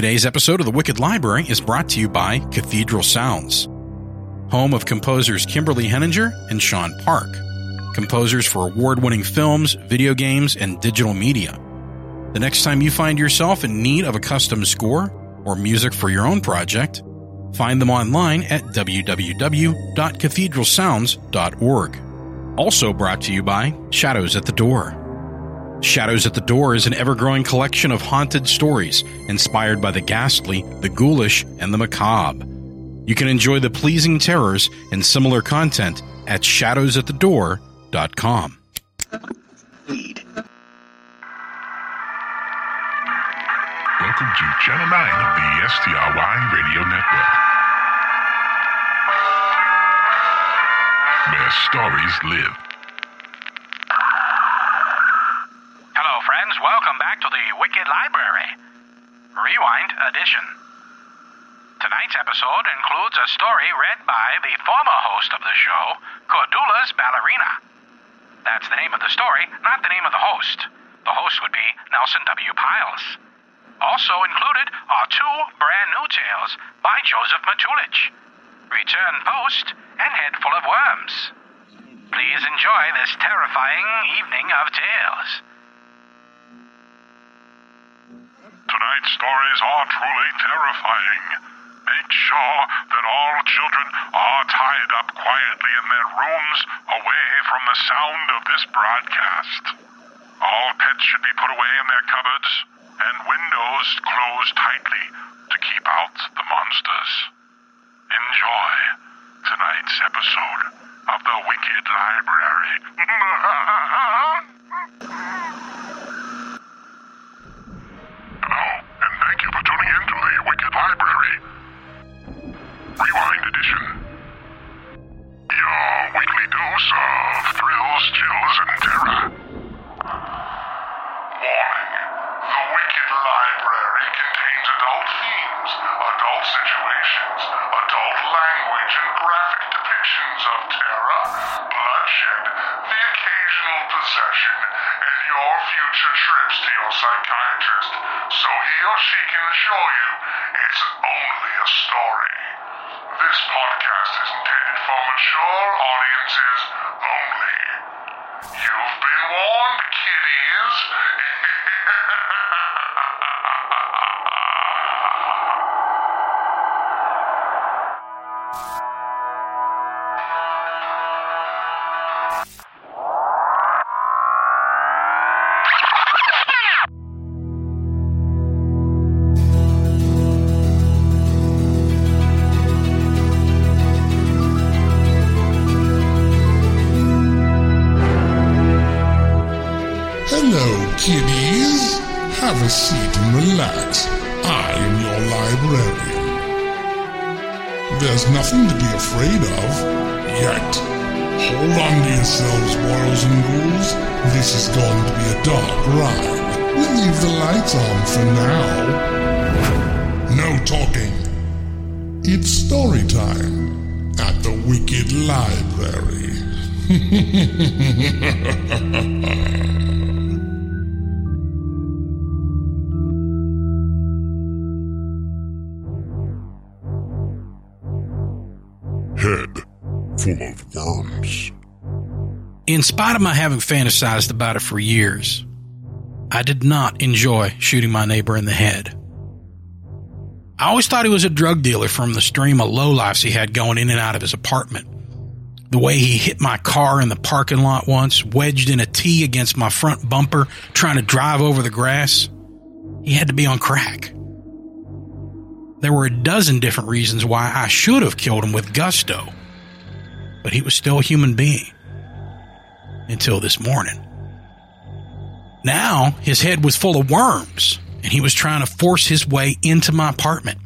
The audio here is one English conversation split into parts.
Today's episode of The Wicked Library is brought to you by Cathedral Sounds, home of composers Kimberly Henninger and Sean Park, composers for award winning films, video games, and digital media. The next time you find yourself in need of a custom score or music for your own project, find them online at www.cathedralsounds.org. Also brought to you by Shadows at the Door. Shadows at the Door is an ever growing collection of haunted stories inspired by the ghastly, the ghoulish, and the macabre. You can enjoy the pleasing terrors and similar content at shadowsatthedoor.com. Weed. Welcome to Channel 9 of the STRY Radio Network. Where stories live. Hello, friends. Welcome back to the Wicked Library. Rewind Edition. Tonight's episode includes a story read by the former host of the show, Cordula's Ballerina. That's the name of the story, not the name of the host. The host would be Nelson W. Pyles. Also included are two brand new tales by Josef Matulich Return Post and Head Full of Worms. Please enjoy this terrifying evening of tales. Tonight's stories are truly terrifying. Make sure that all children are tied up quietly in their rooms away from the sound of this broadcast. All pets should be put away in their cupboards and windows closed tightly to keep out the monsters. Enjoy tonight's episode of The Wicked Library. Library. Rewind Edition. Your weekly dose of kiddies. Have a seat and relax. I am your librarian. There's nothing to be afraid of, yet. Hold on to yourselves, boys and ghouls. This is going to be a dark ride. We'll leave the lights on for now. No talking. It's story time at the Wicked Library. full of worms. In spite of my having fantasized about it for years, I did not enjoy shooting my neighbor in the head. I always thought he was a drug dealer from the stream of lowlifes he had going in and out of his apartment. The way he hit my car in the parking lot once, wedged in a T against my front bumper, trying to drive over the grass, he had to be on crack. There were a dozen different reasons why I should have killed him with gusto, but he was still a human being until this morning. Now his head was full of worms, and he was trying to force his way into my apartment.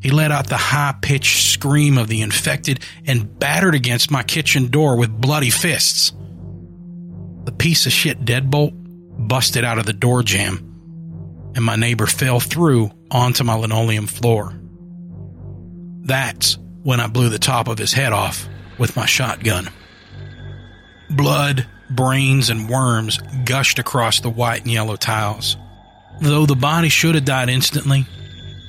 He let out the high pitched scream of the infected and battered against my kitchen door with bloody fists. The piece of shit deadbolt busted out of the door jamb, and my neighbor fell through onto my linoleum floor. That's when I blew the top of his head off with my shotgun. Blood, brains, and worms gushed across the white and yellow tiles. Though the body should have died instantly,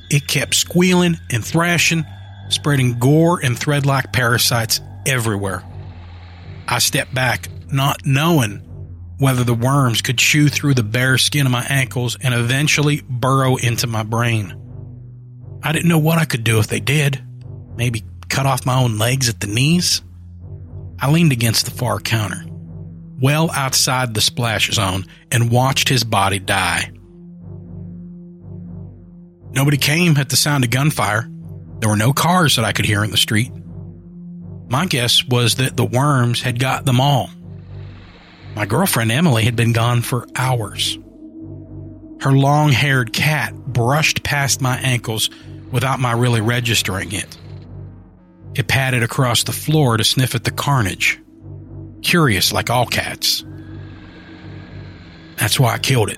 it kept squealing and thrashing, spreading gore and thread like parasites everywhere. I stepped back, not knowing whether the worms could chew through the bare skin of my ankles and eventually burrow into my brain. I didn't know what I could do if they did. Maybe cut off my own legs at the knees? I leaned against the far counter, well outside the splash zone, and watched his body die. Nobody came at the sound of gunfire. There were no cars that I could hear in the street. My guess was that the worms had got them all. My girlfriend Emily had been gone for hours. Her long haired cat brushed past my ankles without my really registering it. It padded across the floor to sniff at the carnage, curious like all cats. That's why I killed it.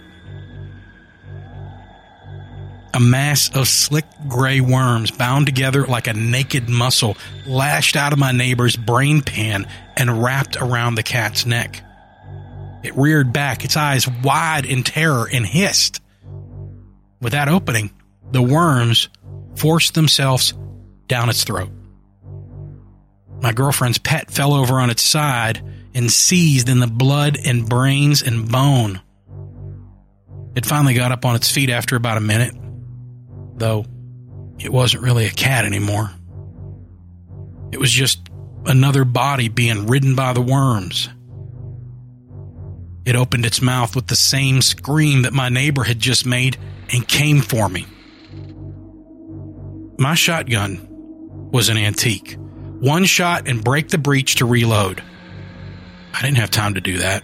A mass of slick gray worms bound together like a naked muscle lashed out of my neighbor's brain pan and wrapped around the cat's neck. It reared back, its eyes wide in terror, and hissed. With that opening, the worms forced themselves down its throat. My girlfriend's pet fell over on its side and seized in the blood and brains and bone. It finally got up on its feet after about a minute, though it wasn't really a cat anymore. It was just another body being ridden by the worms. It opened its mouth with the same scream that my neighbor had just made and came for me. My shotgun was an antique. One shot and break the breech to reload. I didn't have time to do that.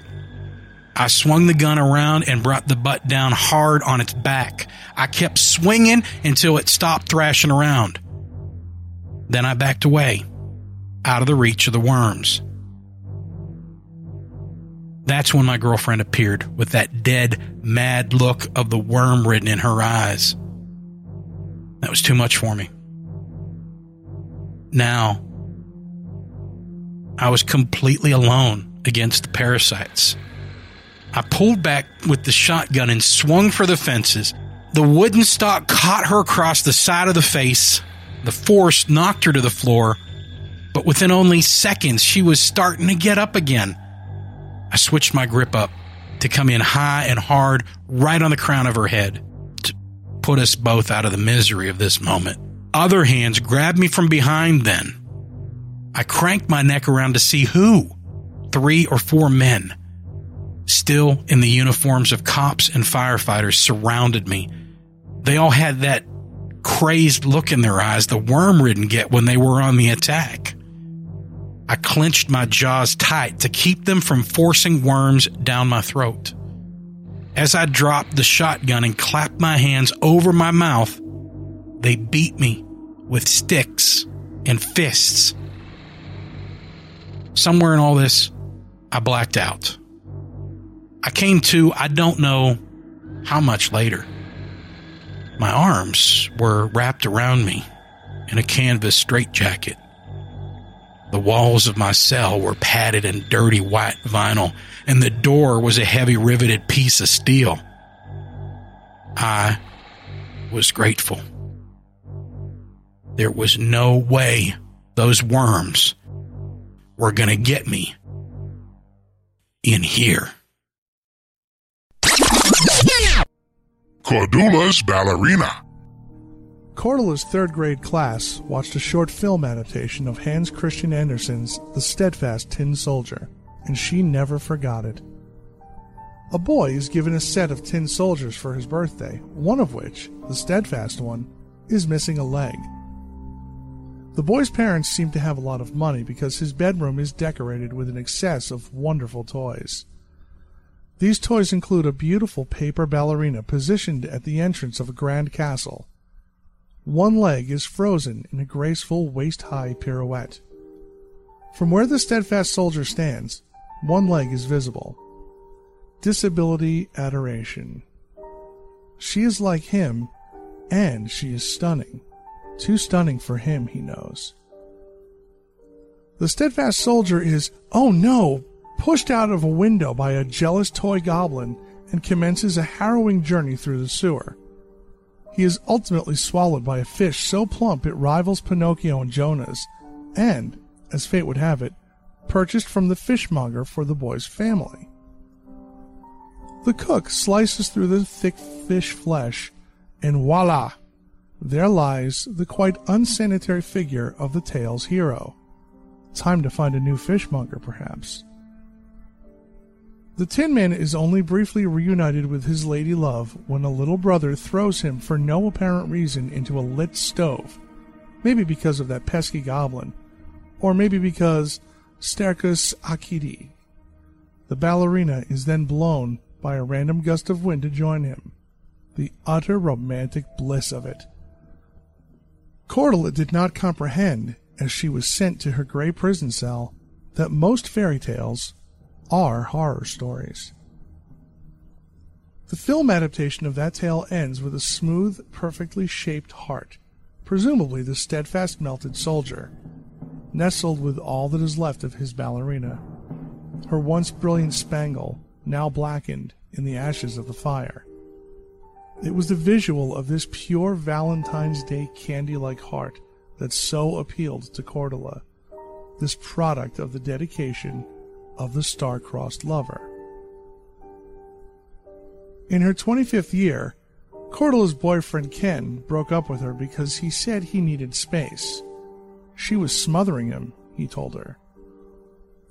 I swung the gun around and brought the butt down hard on its back. I kept swinging until it stopped thrashing around. Then I backed away, out of the reach of the worms. That's when my girlfriend appeared with that dead, mad look of the worm ridden in her eyes. That was too much for me. Now, I was completely alone against the parasites. I pulled back with the shotgun and swung for the fences. The wooden stock caught her across the side of the face. The force knocked her to the floor, but within only seconds, she was starting to get up again. I switched my grip up to come in high and hard right on the crown of her head to put us both out of the misery of this moment. Other hands grabbed me from behind then. I cranked my neck around to see who. Three or four men, still in the uniforms of cops and firefighters, surrounded me. They all had that crazed look in their eyes the worm ridden get when they were on the attack. I clenched my jaws tight to keep them from forcing worms down my throat. As I dropped the shotgun and clapped my hands over my mouth, they beat me with sticks and fists. Somewhere in all this, I blacked out. I came to, I don't know how much later. My arms were wrapped around me in a canvas straitjacket. The walls of my cell were padded in dirty white vinyl, and the door was a heavy riveted piece of steel. I was grateful. There was no way those worms were going to get me in here. Cordula's Ballerina. Cordula's third grade class watched a short film adaptation of Hans Christian Andersen's The Steadfast Tin Soldier, and she never forgot it. A boy is given a set of tin soldiers for his birthday, one of which, the steadfast one, is missing a leg. The boy's parents seem to have a lot of money because his bedroom is decorated with an excess of wonderful toys. These toys include a beautiful paper ballerina positioned at the entrance of a grand castle one leg is frozen in a graceful waist high pirouette. From where the steadfast soldier stands, one leg is visible. Disability adoration. She is like him, and she is stunning. Too stunning for him, he knows. The steadfast soldier is, oh no, pushed out of a window by a jealous toy goblin and commences a harrowing journey through the sewer. He is ultimately swallowed by a fish so plump it rivals Pinocchio and Jonah's, and, as fate would have it, purchased from the fishmonger for the boy's family. The cook slices through the thick fish flesh, and voila! There lies the quite unsanitary figure of the tale's hero. Time to find a new fishmonger, perhaps. The Tin Man is only briefly reunited with his lady love when a little brother throws him for no apparent reason into a lit stove. Maybe because of that pesky goblin, or maybe because Stercus Accidit. The ballerina is then blown by a random gust of wind to join him. The utter romantic bliss of it. Cordelia did not comprehend, as she was sent to her gray prison cell, that most fairy tales are horror stories. The film adaptation of that tale ends with a smooth, perfectly shaped heart, presumably the steadfast melted soldier, nestled with all that is left of his ballerina, her once brilliant spangle now blackened in the ashes of the fire. It was the visual of this pure Valentine's Day candy like heart that so appealed to Cordula, this product of the dedication of the star-crossed lover. In her 25th year, Cordula's boyfriend Ken broke up with her because he said he needed space. She was smothering him, he told her.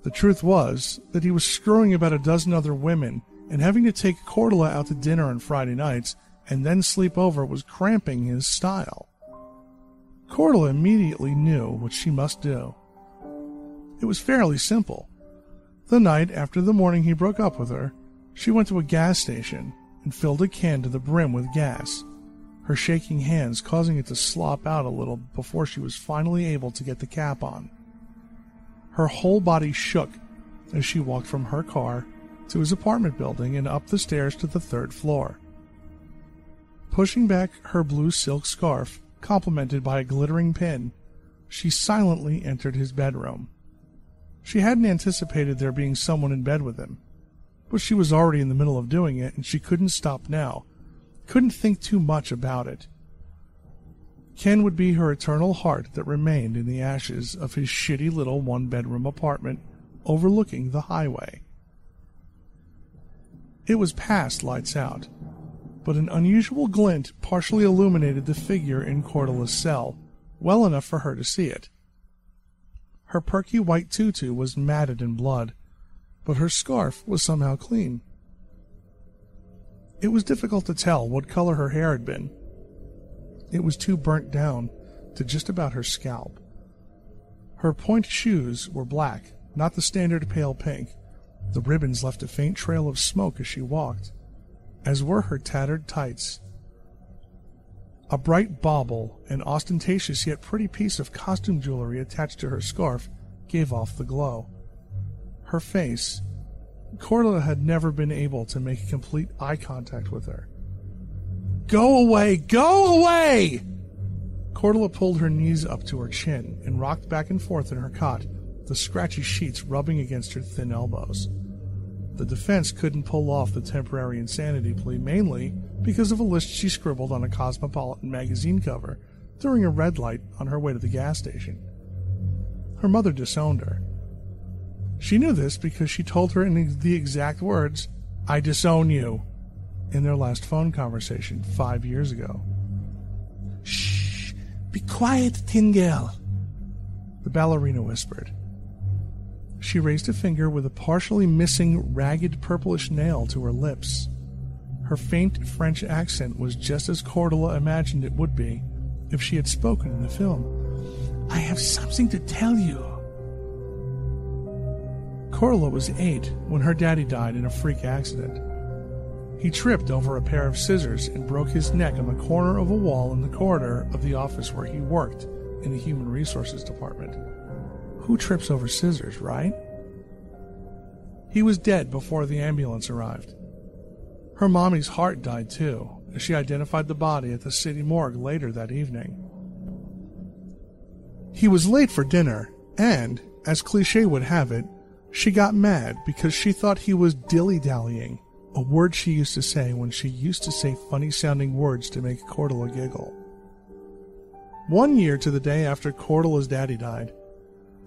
The truth was that he was screwing about a dozen other women, and having to take Cordula out to dinner on Friday nights and then sleep over was cramping his style. Cordelia immediately knew what she must do. It was fairly simple. The night after the morning he broke up with her, she went to a gas station and filled a can to the brim with gas, her shaking hands causing it to slop out a little before she was finally able to get the cap on. Her whole body shook as she walked from her car to his apartment building and up the stairs to the third floor. Pushing back her blue silk scarf, complemented by a glittering pin, she silently entered his bedroom. She hadn't anticipated there being someone in bed with him, but she was already in the middle of doing it and she couldn't stop now, couldn't think too much about it. Ken would be her eternal heart that remained in the ashes of his shitty little one bedroom apartment overlooking the highway. It was past lights out, but an unusual glint partially illuminated the figure in Cordelia's cell, well enough for her to see it. Her perky white tutu was matted in blood, but her scarf was somehow clean. It was difficult to tell what color her hair had been. It was too burnt down to just about her scalp. Her pointe shoes were black, not the standard pale pink. The ribbons left a faint trail of smoke as she walked, as were her tattered tights a bright bauble, an ostentatious yet pretty piece of costume jewelry attached to her scarf, gave off the glow. Her face. Cordelia had never been able to make complete eye contact with her. Go away! Go away! Cordula pulled her knees up to her chin and rocked back and forth in her cot, the scratchy sheets rubbing against her thin elbows. The defense couldn't pull off the temporary insanity plea mainly because of a list she scribbled on a Cosmopolitan magazine cover during a red light on her way to the gas station. Her mother disowned her. She knew this because she told her in the exact words, I disown you, in their last phone conversation five years ago. Shh! Be quiet, Tin Girl, the ballerina whispered. She raised a finger with a partially missing, ragged purplish nail to her lips. Her faint French accent was just as Cordula imagined it would be if she had spoken in the film. I have something to tell you. Cordula was eight when her daddy died in a freak accident. He tripped over a pair of scissors and broke his neck on the corner of a wall in the corridor of the office where he worked in the Human Resources Department. Who trips over scissors, right? He was dead before the ambulance arrived. Her mommy's heart died too, as she identified the body at the city morgue later that evening. He was late for dinner, and, as cliche would have it, she got mad because she thought he was dilly dallying a word she used to say when she used to say funny sounding words to make Cordula giggle. One year to the day after Cordula's daddy died,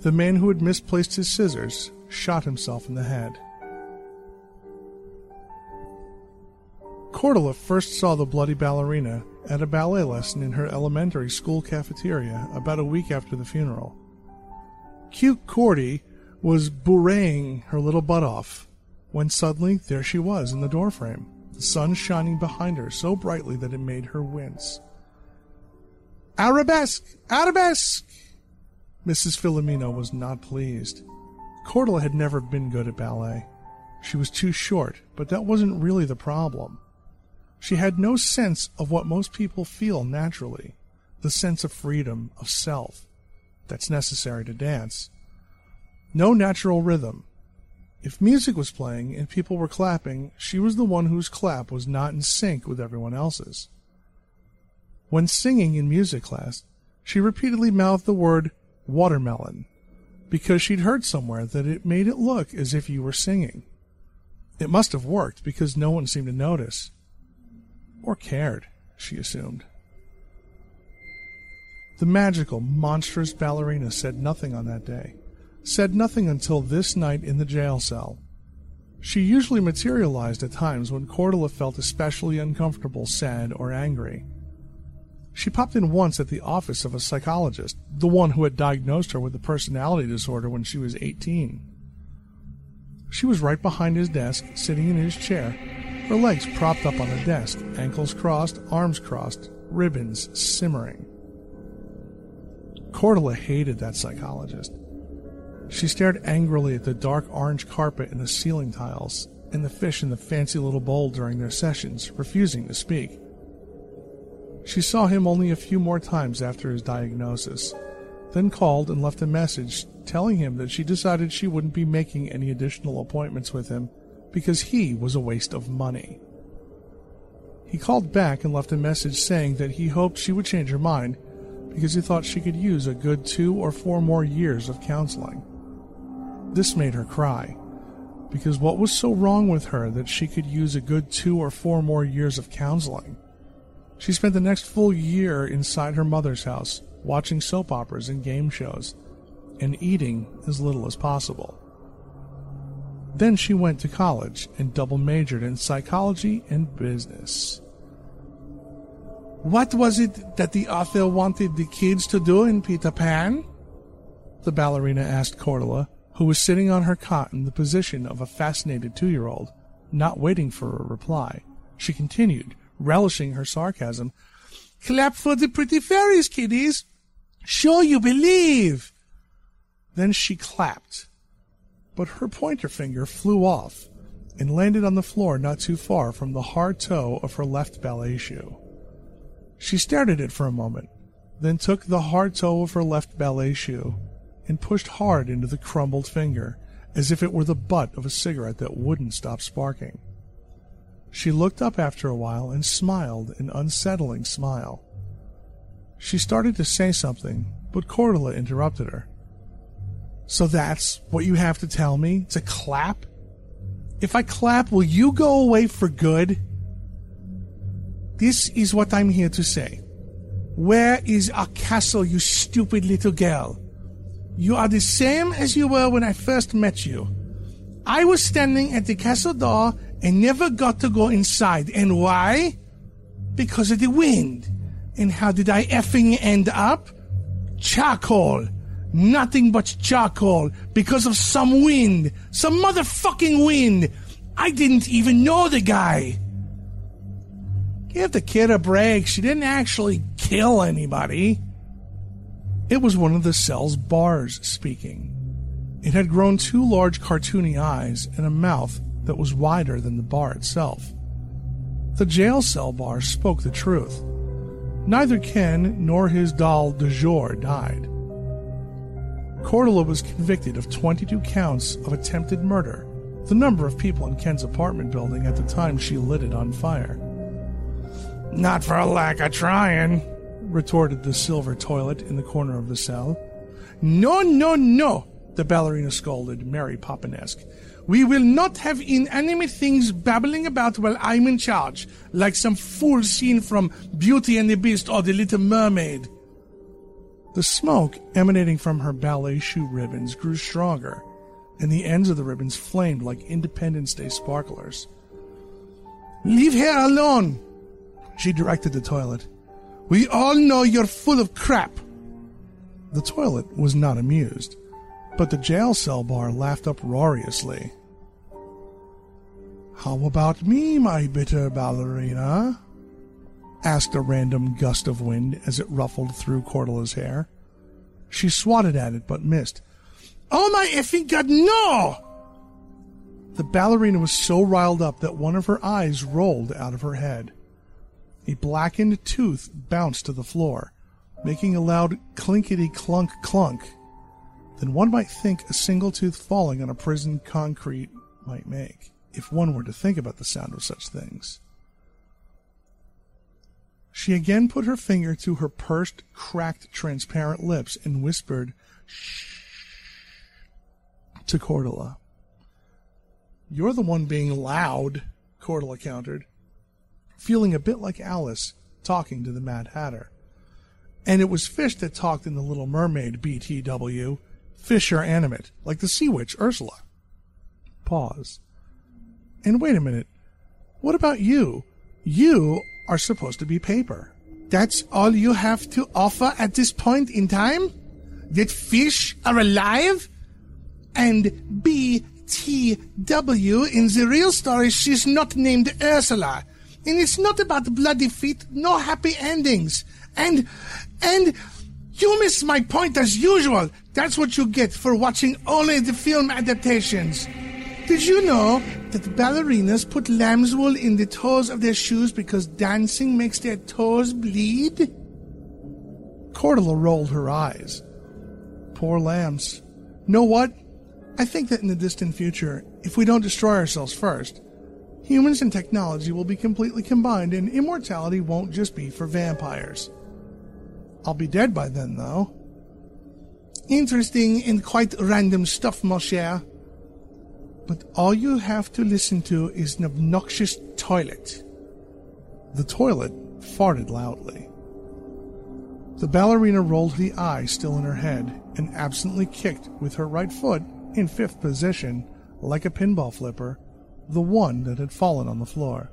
the man who had misplaced his scissors shot himself in the head. Cordula first saw the bloody ballerina at a ballet lesson in her elementary school cafeteria about a week after the funeral. Cute Cordy was bourreeing her little butt off when suddenly there she was in the doorframe, the sun shining behind her so brightly that it made her wince. Arabesque! Arabesque! Mrs. Filomeno was not pleased. Cordula had never been good at ballet. She was too short, but that wasn't really the problem. She had no sense of what most people feel naturally the sense of freedom, of self, that's necessary to dance. No natural rhythm. If music was playing and people were clapping, she was the one whose clap was not in sync with everyone else's. When singing in music class, she repeatedly mouthed the word watermelon because she'd heard somewhere that it made it look as if you were singing. It must have worked because no one seemed to notice. Or cared, she assumed. The magical, monstrous ballerina said nothing on that day, said nothing until this night in the jail cell. She usually materialized at times when Cordula felt especially uncomfortable, sad, or angry. She popped in once at the office of a psychologist, the one who had diagnosed her with a personality disorder when she was 18. She was right behind his desk, sitting in his chair, her legs propped up on the desk, ankles crossed, arms crossed, ribbons simmering. Cordula hated that psychologist. She stared angrily at the dark orange carpet and the ceiling tiles, and the fish in the fancy little bowl during their sessions, refusing to speak. She saw him only a few more times after his diagnosis, then called and left a message telling him that she decided she wouldn't be making any additional appointments with him because he was a waste of money. He called back and left a message saying that he hoped she would change her mind because he thought she could use a good two or four more years of counseling. This made her cry, because what was so wrong with her that she could use a good two or four more years of counseling? She spent the next full year inside her mother's house, watching soap operas and game shows, and eating as little as possible. Then she went to college and double majored in psychology and business. What was it that the author wanted the kids to do in Peter Pan? The ballerina asked Cordula, who was sitting on her cot in the position of a fascinated two year old, not waiting for a reply. She continued, relishing her sarcasm. Clap for the pretty fairies, kiddies! Show you believe! Then she clapped, but her pointer finger flew off and landed on the floor not too far from the hard toe of her left ballet shoe. She stared at it for a moment, then took the hard toe of her left ballet shoe and pushed hard into the crumbled finger, as if it were the butt of a cigarette that wouldn't stop sparking. She looked up after a while and smiled an unsettling smile. She started to say something, but Cordula interrupted her. So that's what you have to tell me? To clap? If I clap, will you go away for good? This is what I'm here to say. Where is our castle, you stupid little girl? You are the same as you were when I first met you. I was standing at the castle door and never got to go inside. And why? Because of the wind. And how did I effing end up? Charcoal. Nothing but charcoal because of some wind. Some motherfucking wind. I didn't even know the guy. Give the kid a break. She didn't actually kill anybody. It was one of the cell's bars speaking. It had grown two large cartoony eyes and a mouth that was wider than the bar itself. The jail cell bar spoke the truth. Neither Ken nor his doll de jour died. Cordula was convicted of 22 counts of attempted murder, the number of people in Ken's apartment building at the time she lit it on fire. Not for a lack of trying, retorted the silver toilet in the corner of the cell. No, no, no, the ballerina scolded, Mary Poppinesque. We will not have inanimate things babbling about while I'm in charge, like some fool scene from Beauty and the Beast or The Little Mermaid. The smoke emanating from her ballet shoe ribbons grew stronger, and the ends of the ribbons flamed like Independence Day sparklers. Leave her alone, she directed the toilet. We all know you're full of crap. The toilet was not amused, but the jail cell bar laughed uproariously. How about me, my bitter ballerina? asked a random gust of wind as it ruffled through Cordula's hair. She swatted at it but missed. Oh my effing god, no! The ballerina was so riled up that one of her eyes rolled out of her head. A blackened tooth bounced to the floor, making a loud clinkety clunk clunk. Then one might think a single tooth falling on a prison concrete might make, if one were to think about the sound of such things. She again put her finger to her pursed, cracked, transparent lips and whispered, Shh, to Cordula. You're the one being loud, Cordula countered, feeling a bit like Alice talking to the Mad Hatter. And it was Fish that talked in The Little Mermaid, BTW. Fish are animate, like the sea witch Ursula. Pause. And wait a minute. What about you? You are supposed to be paper. That's all you have to offer at this point in time? That fish are alive? And BTW, in the real story, she's not named Ursula. And it's not about bloody feet, no happy endings. And, and, you miss my point as usual. That's what you get for watching only the film adaptations. Did you know that ballerinas put lamb's wool in the toes of their shoes because dancing makes their toes bleed? Cordula rolled her eyes. Poor lambs. Know what? I think that in the distant future, if we don't destroy ourselves first, humans and technology will be completely combined and immortality won't just be for vampires. I'll be dead by then, though. Interesting and quite random stuff, mon cher but all you have to listen to is an obnoxious toilet. The toilet farted loudly. The ballerina rolled the eye still in her head and absently kicked with her right foot, in fifth position, like a pinball flipper, the one that had fallen on the floor.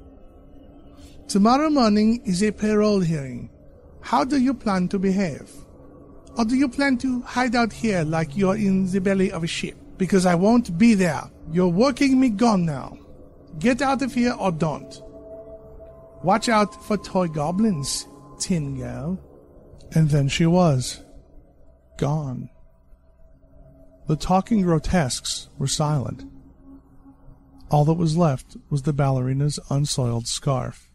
Tomorrow morning is a parole hearing. How do you plan to behave? Or do you plan to hide out here like you're in the belly of a ship? Because I won't be there. You're working me gone now. Get out of here or don't. Watch out for toy goblins, Tin Girl. And then she was. Gone. The talking grotesques were silent. All that was left was the ballerina's unsoiled scarf.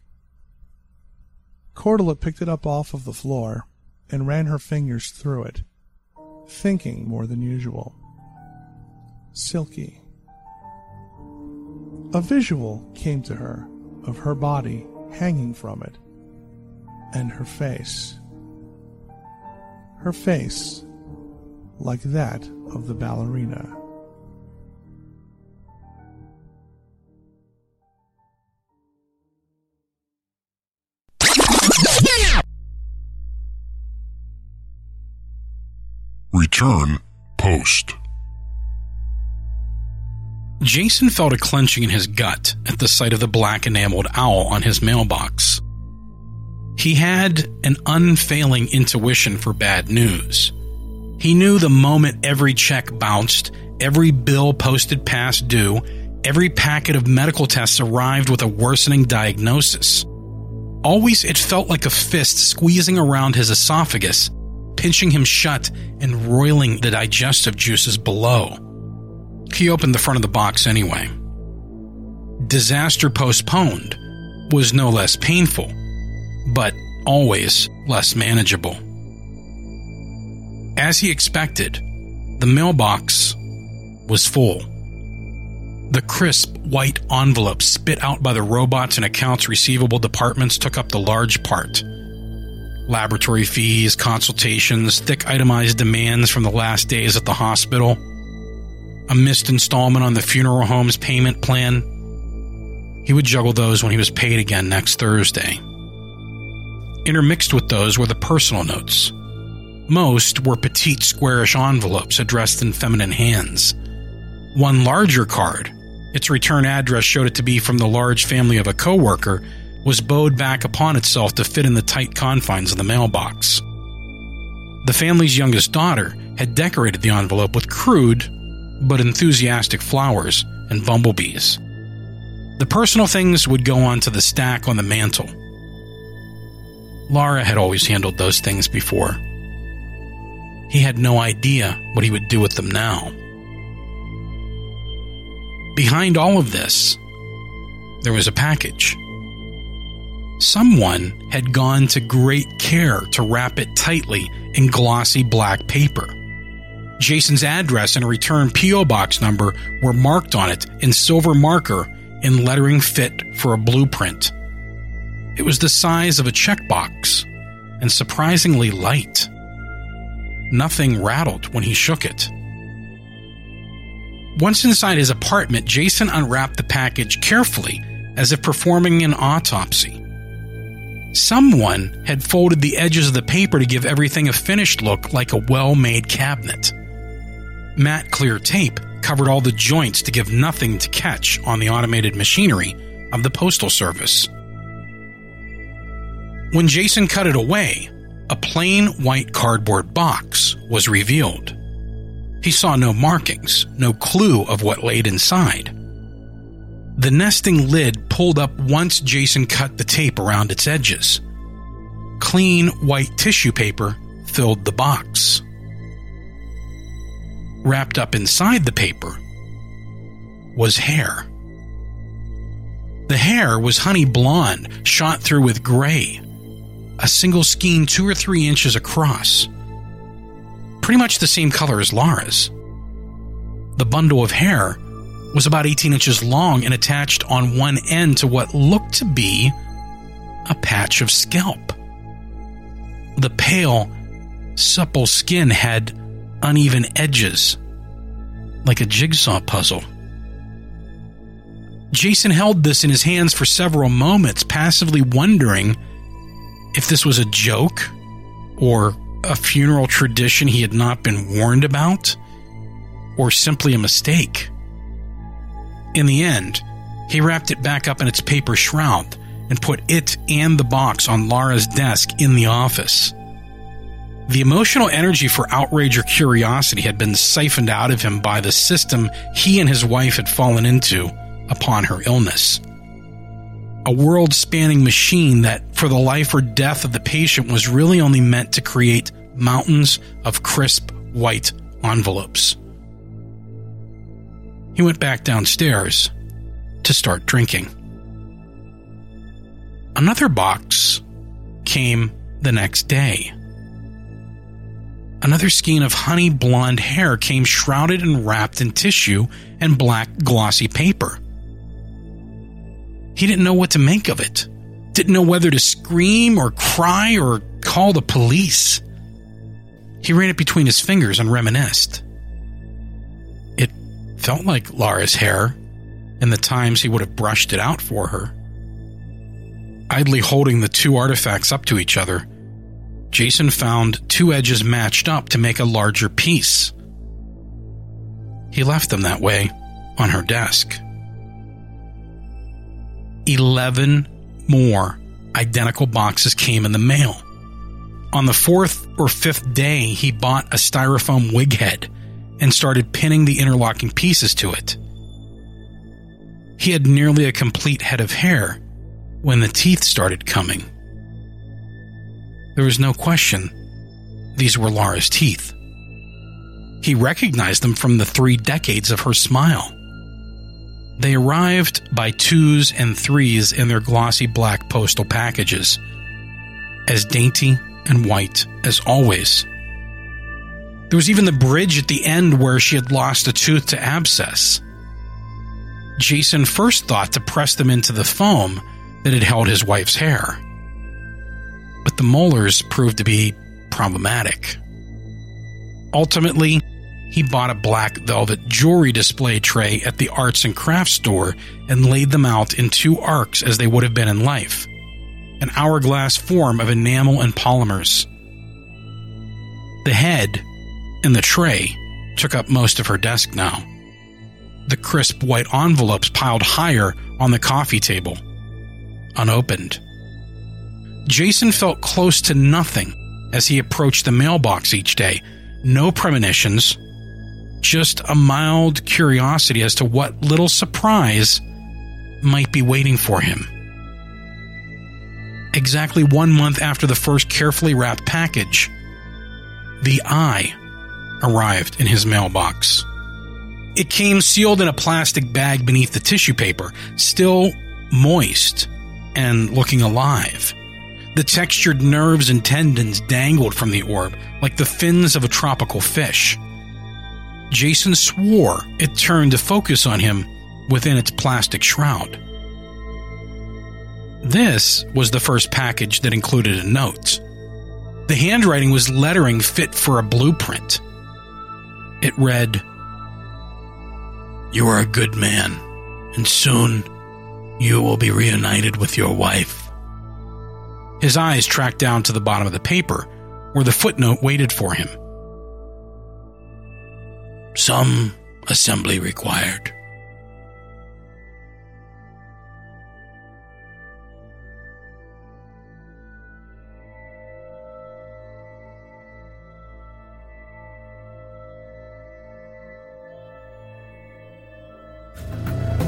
Cordula picked it up off of the floor and ran her fingers through it, thinking more than usual. Silky a visual came to her of her body hanging from it, and her face. Her face, like that of the ballerina. Return post. Jason felt a clenching in his gut at the sight of the black enameled owl on his mailbox. He had an unfailing intuition for bad news. He knew the moment every check bounced, every bill posted past due, every packet of medical tests arrived with a worsening diagnosis. Always it felt like a fist squeezing around his esophagus, pinching him shut and roiling the digestive juices below. He opened the front of the box anyway. Disaster postponed was no less painful, but always less manageable. As he expected, the mailbox was full. The crisp white envelopes spit out by the robots and accounts receivable departments took up the large part. Laboratory fees, consultations, thick itemized demands from the last days at the hospital a missed installment on the funeral home's payment plan. He would juggle those when he was paid again next Thursday. Intermixed with those were the personal notes. Most were petite squarish envelopes addressed in feminine hands. One larger card, its return address showed it to be from the large family of a coworker, was bowed back upon itself to fit in the tight confines of the mailbox. The family's youngest daughter had decorated the envelope with crude but enthusiastic flowers and bumblebees. The personal things would go onto the stack on the mantel. Lara had always handled those things before. He had no idea what he would do with them now. Behind all of this, there was a package. Someone had gone to great care to wrap it tightly in glossy black paper. Jason's address and return P.O. box number were marked on it in silver marker in lettering fit for a blueprint. It was the size of a checkbox and surprisingly light. Nothing rattled when he shook it. Once inside his apartment, Jason unwrapped the package carefully as if performing an autopsy. Someone had folded the edges of the paper to give everything a finished look like a well made cabinet. Matte clear tape covered all the joints to give nothing to catch on the automated machinery of the Postal Service. When Jason cut it away, a plain white cardboard box was revealed. He saw no markings, no clue of what laid inside. The nesting lid pulled up once Jason cut the tape around its edges. Clean white tissue paper filled the box. Wrapped up inside the paper was hair. The hair was honey blonde, shot through with gray, a single skein two or three inches across. Pretty much the same color as Lara's. The bundle of hair was about 18 inches long and attached on one end to what looked to be a patch of scalp. The pale, supple skin had uneven edges, like a jigsaw puzzle. Jason held this in his hands for several moments, passively wondering if this was a joke or a funeral tradition he had not been warned about, or simply a mistake. In the end, he wrapped it back up in its paper shroud and put it and the box on Lara's desk in the office. The emotional energy for outrage or curiosity had been siphoned out of him by the system he and his wife had fallen into upon her illness. A world spanning machine that, for the life or death of the patient, was really only meant to create mountains of crisp white envelopes. He went back downstairs to start drinking. Another box came the next day. Another skein of honey blonde hair came shrouded and wrapped in tissue and black glossy paper. He didn't know what to make of it. Didn't know whether to scream or cry or call the police. He ran it between his fingers and reminisced. Felt like Lara's hair, and the times he would have brushed it out for her. Idly holding the two artifacts up to each other, Jason found two edges matched up to make a larger piece. He left them that way on her desk. Eleven more identical boxes came in the mail. On the fourth or fifth day, he bought a styrofoam wig head and started pinning the interlocking pieces to it. He had nearly a complete head of hair when the teeth started coming. There was no question these were Lara's teeth. He recognized them from the three decades of her smile. They arrived by twos and threes in their glossy black postal packages, as dainty and white as always. There was even the bridge at the end where she had lost a tooth to abscess. Jason first thought to press them into the foam that had held his wife's hair. But the molars proved to be problematic. Ultimately, he bought a black velvet jewelry display tray at the arts and crafts store and laid them out in two arcs as they would have been in life an hourglass form of enamel and polymers. The head and the tray took up most of her desk now. The crisp white envelopes piled higher on the coffee table, unopened. Jason felt close to nothing as he approached the mailbox each day. No premonitions, just a mild curiosity as to what little surprise might be waiting for him. Exactly one month after the first carefully wrapped package, the eye arrived in his mailbox. It came sealed in a plastic bag beneath the tissue paper, still moist and looking alive. The textured nerves and tendons dangled from the orb like the fins of a tropical fish. Jason swore it turned to focus on him within its plastic shroud. This was the first package that included a note. The handwriting was lettering fit for a blueprint. It read, You are a good man, and soon you will be reunited with your wife. His eyes tracked down to the bottom of the paper, where the footnote waited for him. Some assembly required.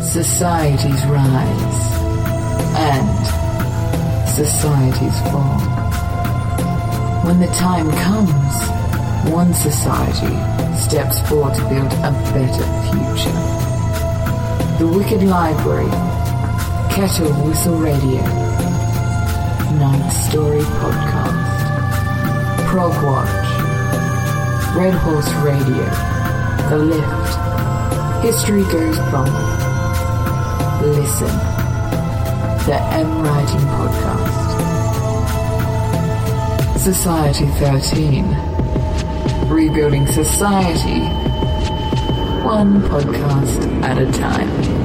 Societies rise and societies fall. When the time comes, one society steps forward to build a better future. The Wicked Library, Kettle Whistle Radio, Ninth Story Podcast, Prog Watch, Red Horse Radio, The Lift, History Goes Bump. Listen, the M Writing Podcast. Society 13. Rebuilding society, one podcast at a time.